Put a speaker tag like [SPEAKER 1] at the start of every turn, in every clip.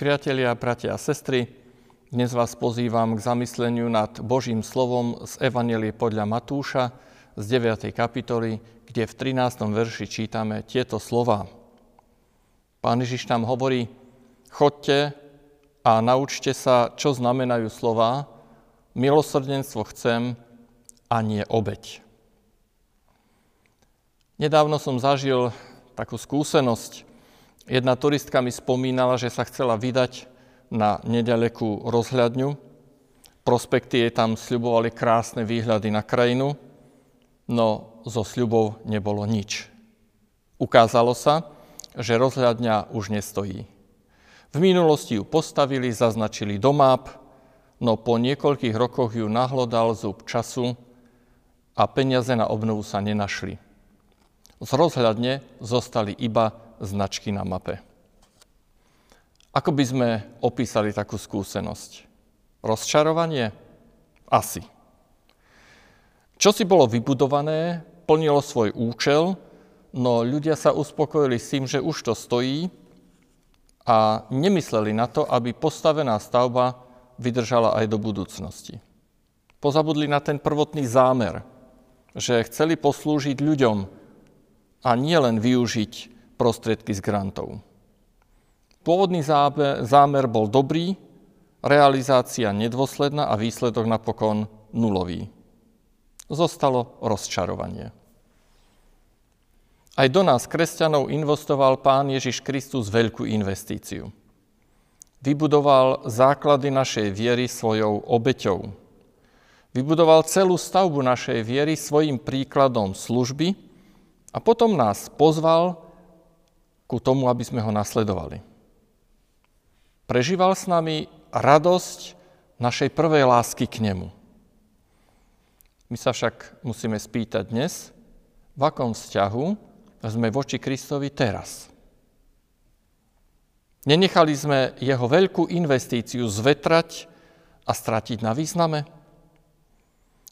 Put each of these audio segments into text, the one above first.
[SPEAKER 1] Priatelia, bratia a sestry, dnes vás pozývam k zamysleniu nad Božím slovom z Evanelie podľa Matúša z 9. kapitoly, kde v 13. verši čítame tieto slova. Pán Ježiš tam hovorí, chodte a naučte sa, čo znamenajú slova, milosrdenstvo chcem a nie obeď. Nedávno som zažil takú skúsenosť. Jedna turistka mi spomínala, že sa chcela vydať na nedalekú rozhľadňu. Prospekty jej tam sľubovali krásne výhľady na krajinu, no zo sľubov nebolo nič. Ukázalo sa, že rozhľadňa už nestojí. V minulosti ju postavili, zaznačili do map, no po niekoľkých rokoch ju nahlodal zub času a peniaze na obnovu sa nenašli. Z rozhľadne zostali iba značky na mape. Ako by sme opísali takú skúsenosť? Rozčarovanie? Asi. Čo si bolo vybudované, plnilo svoj účel, no ľudia sa uspokojili s tým, že už to stojí a nemysleli na to, aby postavená stavba vydržala aj do budúcnosti. Pozabudli na ten prvotný zámer, že chceli poslúžiť ľuďom a nielen využiť prostriedky z grantov. Pôvodný zámer bol dobrý, realizácia nedôsledná a výsledok napokon nulový. Zostalo rozčarovanie. Aj do nás, kresťanov, investoval Pán Ježiš Kristus veľkú investíciu. Vybudoval základy našej viery svojou obeťou. Vybudoval celú stavbu našej viery svojim príkladom služby a potom nás pozval ku tomu, aby sme ho nasledovali. Prežíval s nami radosť našej prvej lásky k nemu. My sa však musíme spýtať dnes, v akom vzťahu sme voči Kristovi teraz. Nenechali sme jeho veľkú investíciu zvetrať a stratiť na význame?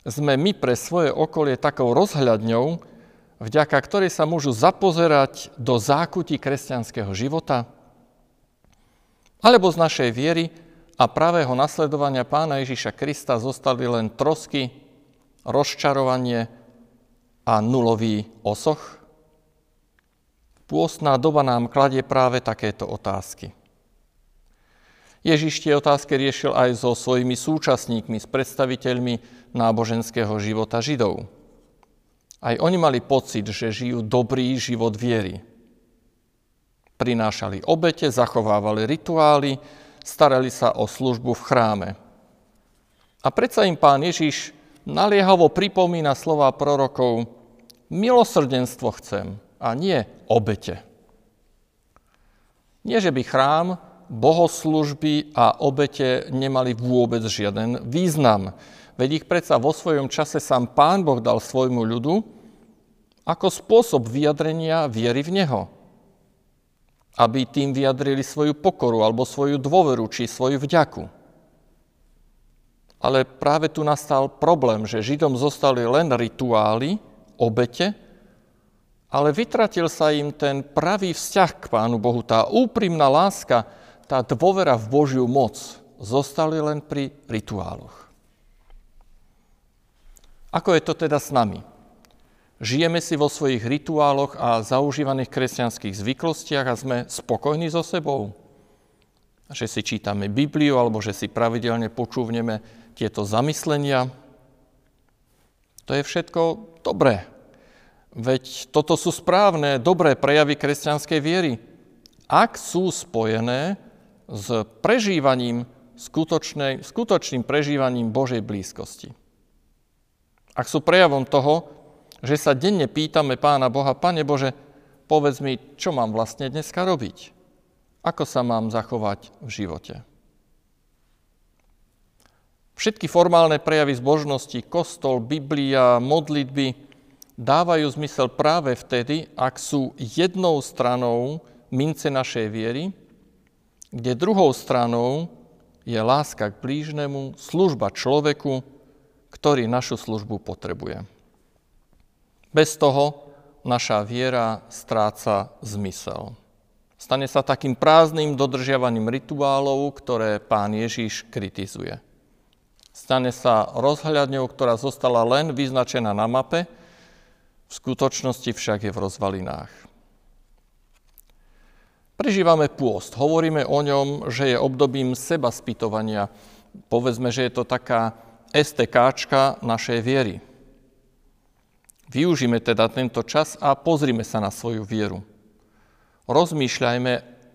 [SPEAKER 1] Sme my pre svoje okolie takou rozhľadňou, vďaka ktorej sa môžu zapozerať do zákutí kresťanského života? Alebo z našej viery a pravého nasledovania pána Ježiša Krista zostali len trosky, rozčarovanie a nulový osoch? Pôstná doba nám kladie práve takéto otázky. Ježiš tie otázky riešil aj so svojimi súčasníkmi, s predstaviteľmi náboženského života Židov. Aj oni mali pocit, že žijú dobrý život viery. Prinášali obete, zachovávali rituály, starali sa o službu v chráme. A predsa im pán Ježiš naliehavo pripomína slova prorokov, milosrdenstvo chcem, a nie obete. Nie, že by chrám, bohoslužby a obete nemali vôbec žiaden význam. Veď ich predsa vo svojom čase sám Pán Boh dal svojmu ľudu ako spôsob vyjadrenia viery v Neho. Aby tým vyjadrili svoju pokoru alebo svoju dôveru či svoju vďaku. Ale práve tu nastal problém, že Židom zostali len rituály, obete, ale vytratil sa im ten pravý vzťah k Pánu Bohu, tá úprimná láska, tá dôvera v Božiu moc zostali len pri rituáloch. Ako je to teda s nami? Žijeme si vo svojich rituáloch a zaužívaných kresťanských zvyklostiach a sme spokojní so sebou? Že si čítame Bibliu alebo že si pravidelne počúvneme tieto zamyslenia? To je všetko dobré, Veď toto sú správne, dobré prejavy kresťanskej viery, ak sú spojené s prežívaním skutočným prežívaním Božej blízkosti. Ak sú prejavom toho, že sa denne pýtame Pána Boha, Pane Bože, povedz mi, čo mám vlastne dneska robiť? Ako sa mám zachovať v živote? Všetky formálne prejavy zbožnosti, kostol, Biblia, modlitby, dávajú zmysel práve vtedy, ak sú jednou stranou mince našej viery, kde druhou stranou je láska k blížnemu, služba človeku, ktorý našu službu potrebuje. Bez toho naša viera stráca zmysel. Stane sa takým prázdnym dodržiavaním rituálov, ktoré pán Ježiš kritizuje. Stane sa rozhľadňou, ktorá zostala len vyznačená na mape, v skutočnosti však je v rozvalinách. Prežívame pôst. Hovoríme o ňom, že je obdobím seba spýtovania. Povedzme, že je to taká STKčka našej viery. Využíme teda tento čas a pozrime sa na svoju vieru rozmýšľajme,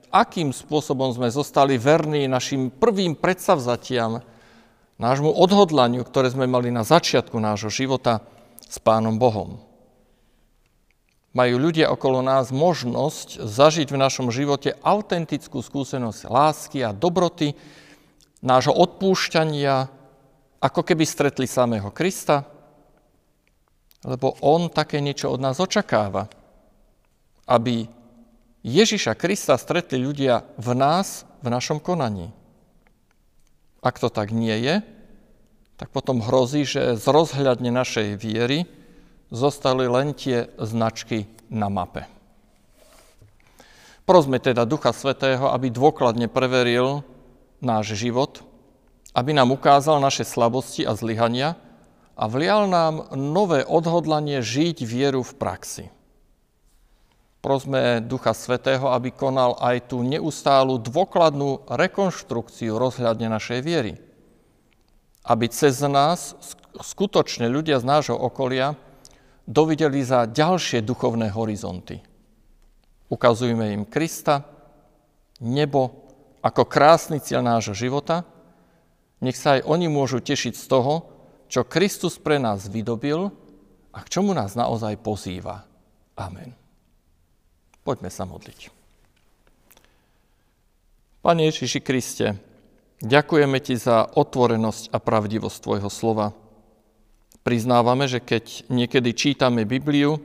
[SPEAKER 1] akým spôsobom sme zostali verní našim prvým predsavzatiam, nášmu odhodlaniu, ktoré sme mali na začiatku nášho života s Pánom Bohom. Majú ľudia okolo nás možnosť zažiť v našom živote autentickú skúsenosť lásky a dobroty, nášho odpúšťania, ako keby stretli samého Krista, lebo On také niečo od nás očakáva, aby Ježiša Krista stretli ľudia v nás, v našom konaní. Ak to tak nie je, tak potom hrozí, že z rozhľadne našej viery zostali len tie značky na mape. Prosme teda Ducha Svetého, aby dôkladne preveril náš život, aby nám ukázal naše slabosti a zlyhania a vlial nám nové odhodlanie žiť vieru v praxi. Prosme Ducha Svetého, aby konal aj tú neustálu dôkladnú rekonštrukciu rozhľadne našej viery. Aby cez nás skutočne ľudia z nášho okolia dovideli za ďalšie duchovné horizonty. Ukazujeme im Krista, nebo ako krásny cieľ nášho života. Nech sa aj oni môžu tešiť z toho, čo Kristus pre nás vydobil a k čomu nás naozaj pozýva. Amen. Poďme sa modliť. Pane Ježiši Kriste, ďakujeme Ti za otvorenosť a pravdivosť Tvojho slova. Priznávame, že keď niekedy čítame Bibliu,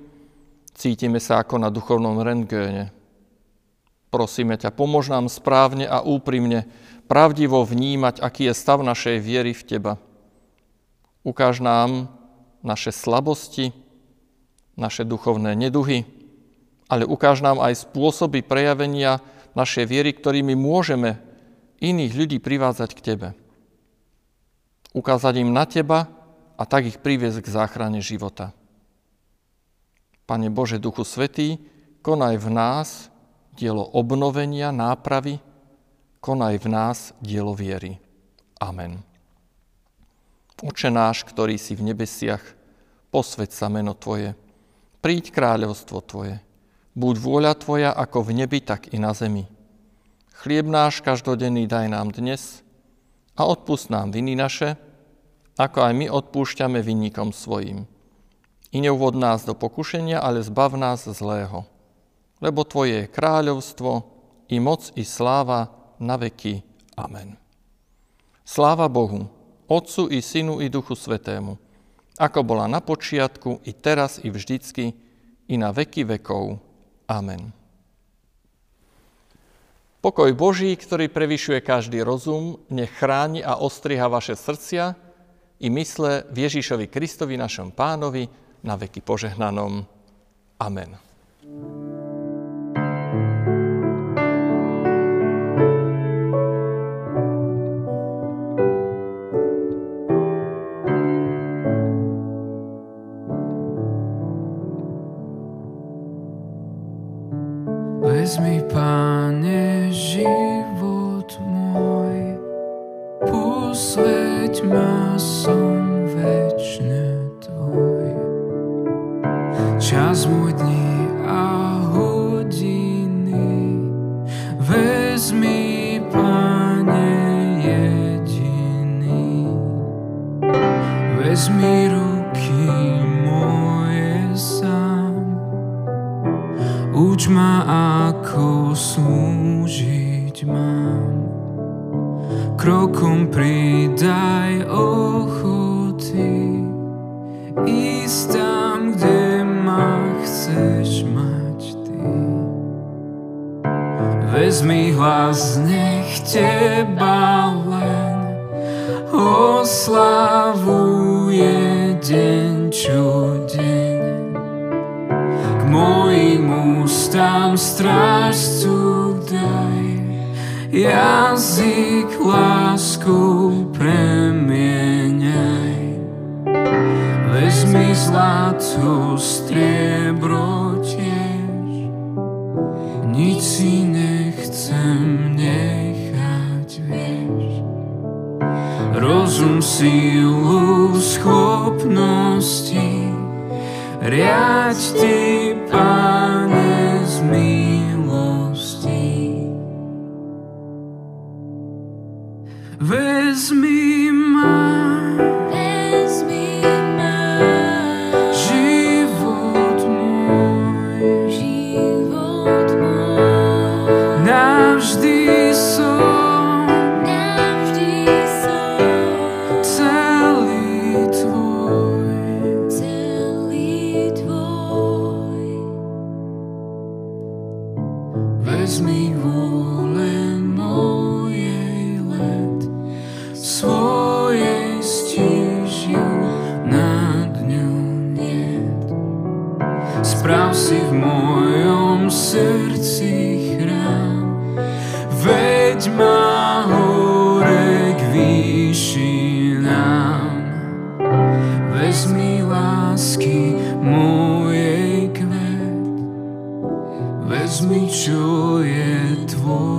[SPEAKER 1] cítime sa ako na duchovnom rentgéne. Prosíme ťa, pomôž nám správne a úprimne, pravdivo vnímať, aký je stav našej viery v Teba. Ukáž nám naše slabosti, naše duchovné neduhy, ale ukáž nám aj spôsoby prejavenia našej viery, ktorými môžeme iných ľudí privádzať k Tebe. Ukázať im na Teba a tak ich priviesť k záchrane života. Pane Bože, Duchu Svetý, konaj v nás dielo obnovenia, nápravy, konaj v nás dielo viery. Amen. Oče náš, ktorý si v nebesiach, posveď sa meno Tvoje, príď kráľovstvo Tvoje, Buď vôľa Tvoja ako v nebi, tak i na zemi. Chlieb náš každodenný daj nám dnes a odpust nám viny naše, ako aj my odpúšťame vinníkom svojim. I neuvod nás do pokušenia, ale zbav nás zlého. Lebo Tvoje je kráľovstvo, i moc, i sláva na veky. Amen. Sláva Bohu, Otcu i Synu i Duchu Svetému, ako bola na počiatku, i teraz, i vždycky, i na veky vekov. Amen. Pokoj Boží, ktorý prevyšuje každý rozum, nech chráni a ostriha vaše srdcia i mysle v Ježišovi Kristovi, našom pánovi, na veky požehnanom. Amen.
[SPEAKER 2] Vezmi, Pane, život môj, posveď ma, som večne Tvoj. Čas môj dní a hodiny, vezmi, Pane, jediný. Vezmi ruky ma ako slúžiť mám. Krokom pridaj ochoty, ísť tam, kde ma chceš mať ty. Vezmi hlas, nech teba len oslavuje deň čo deň. K mojim ústam strážcu jazyk lásku premieňaj. Vezmi zlato, striebro tiež, nič si nechcem nechať, vieš. Rozum, sílu, schopnosti, riať ty, Pane, srdci chrám, veď ma hore k výšinám. Vezmi lásky mojej kvet, Vezmi, čo je tvoje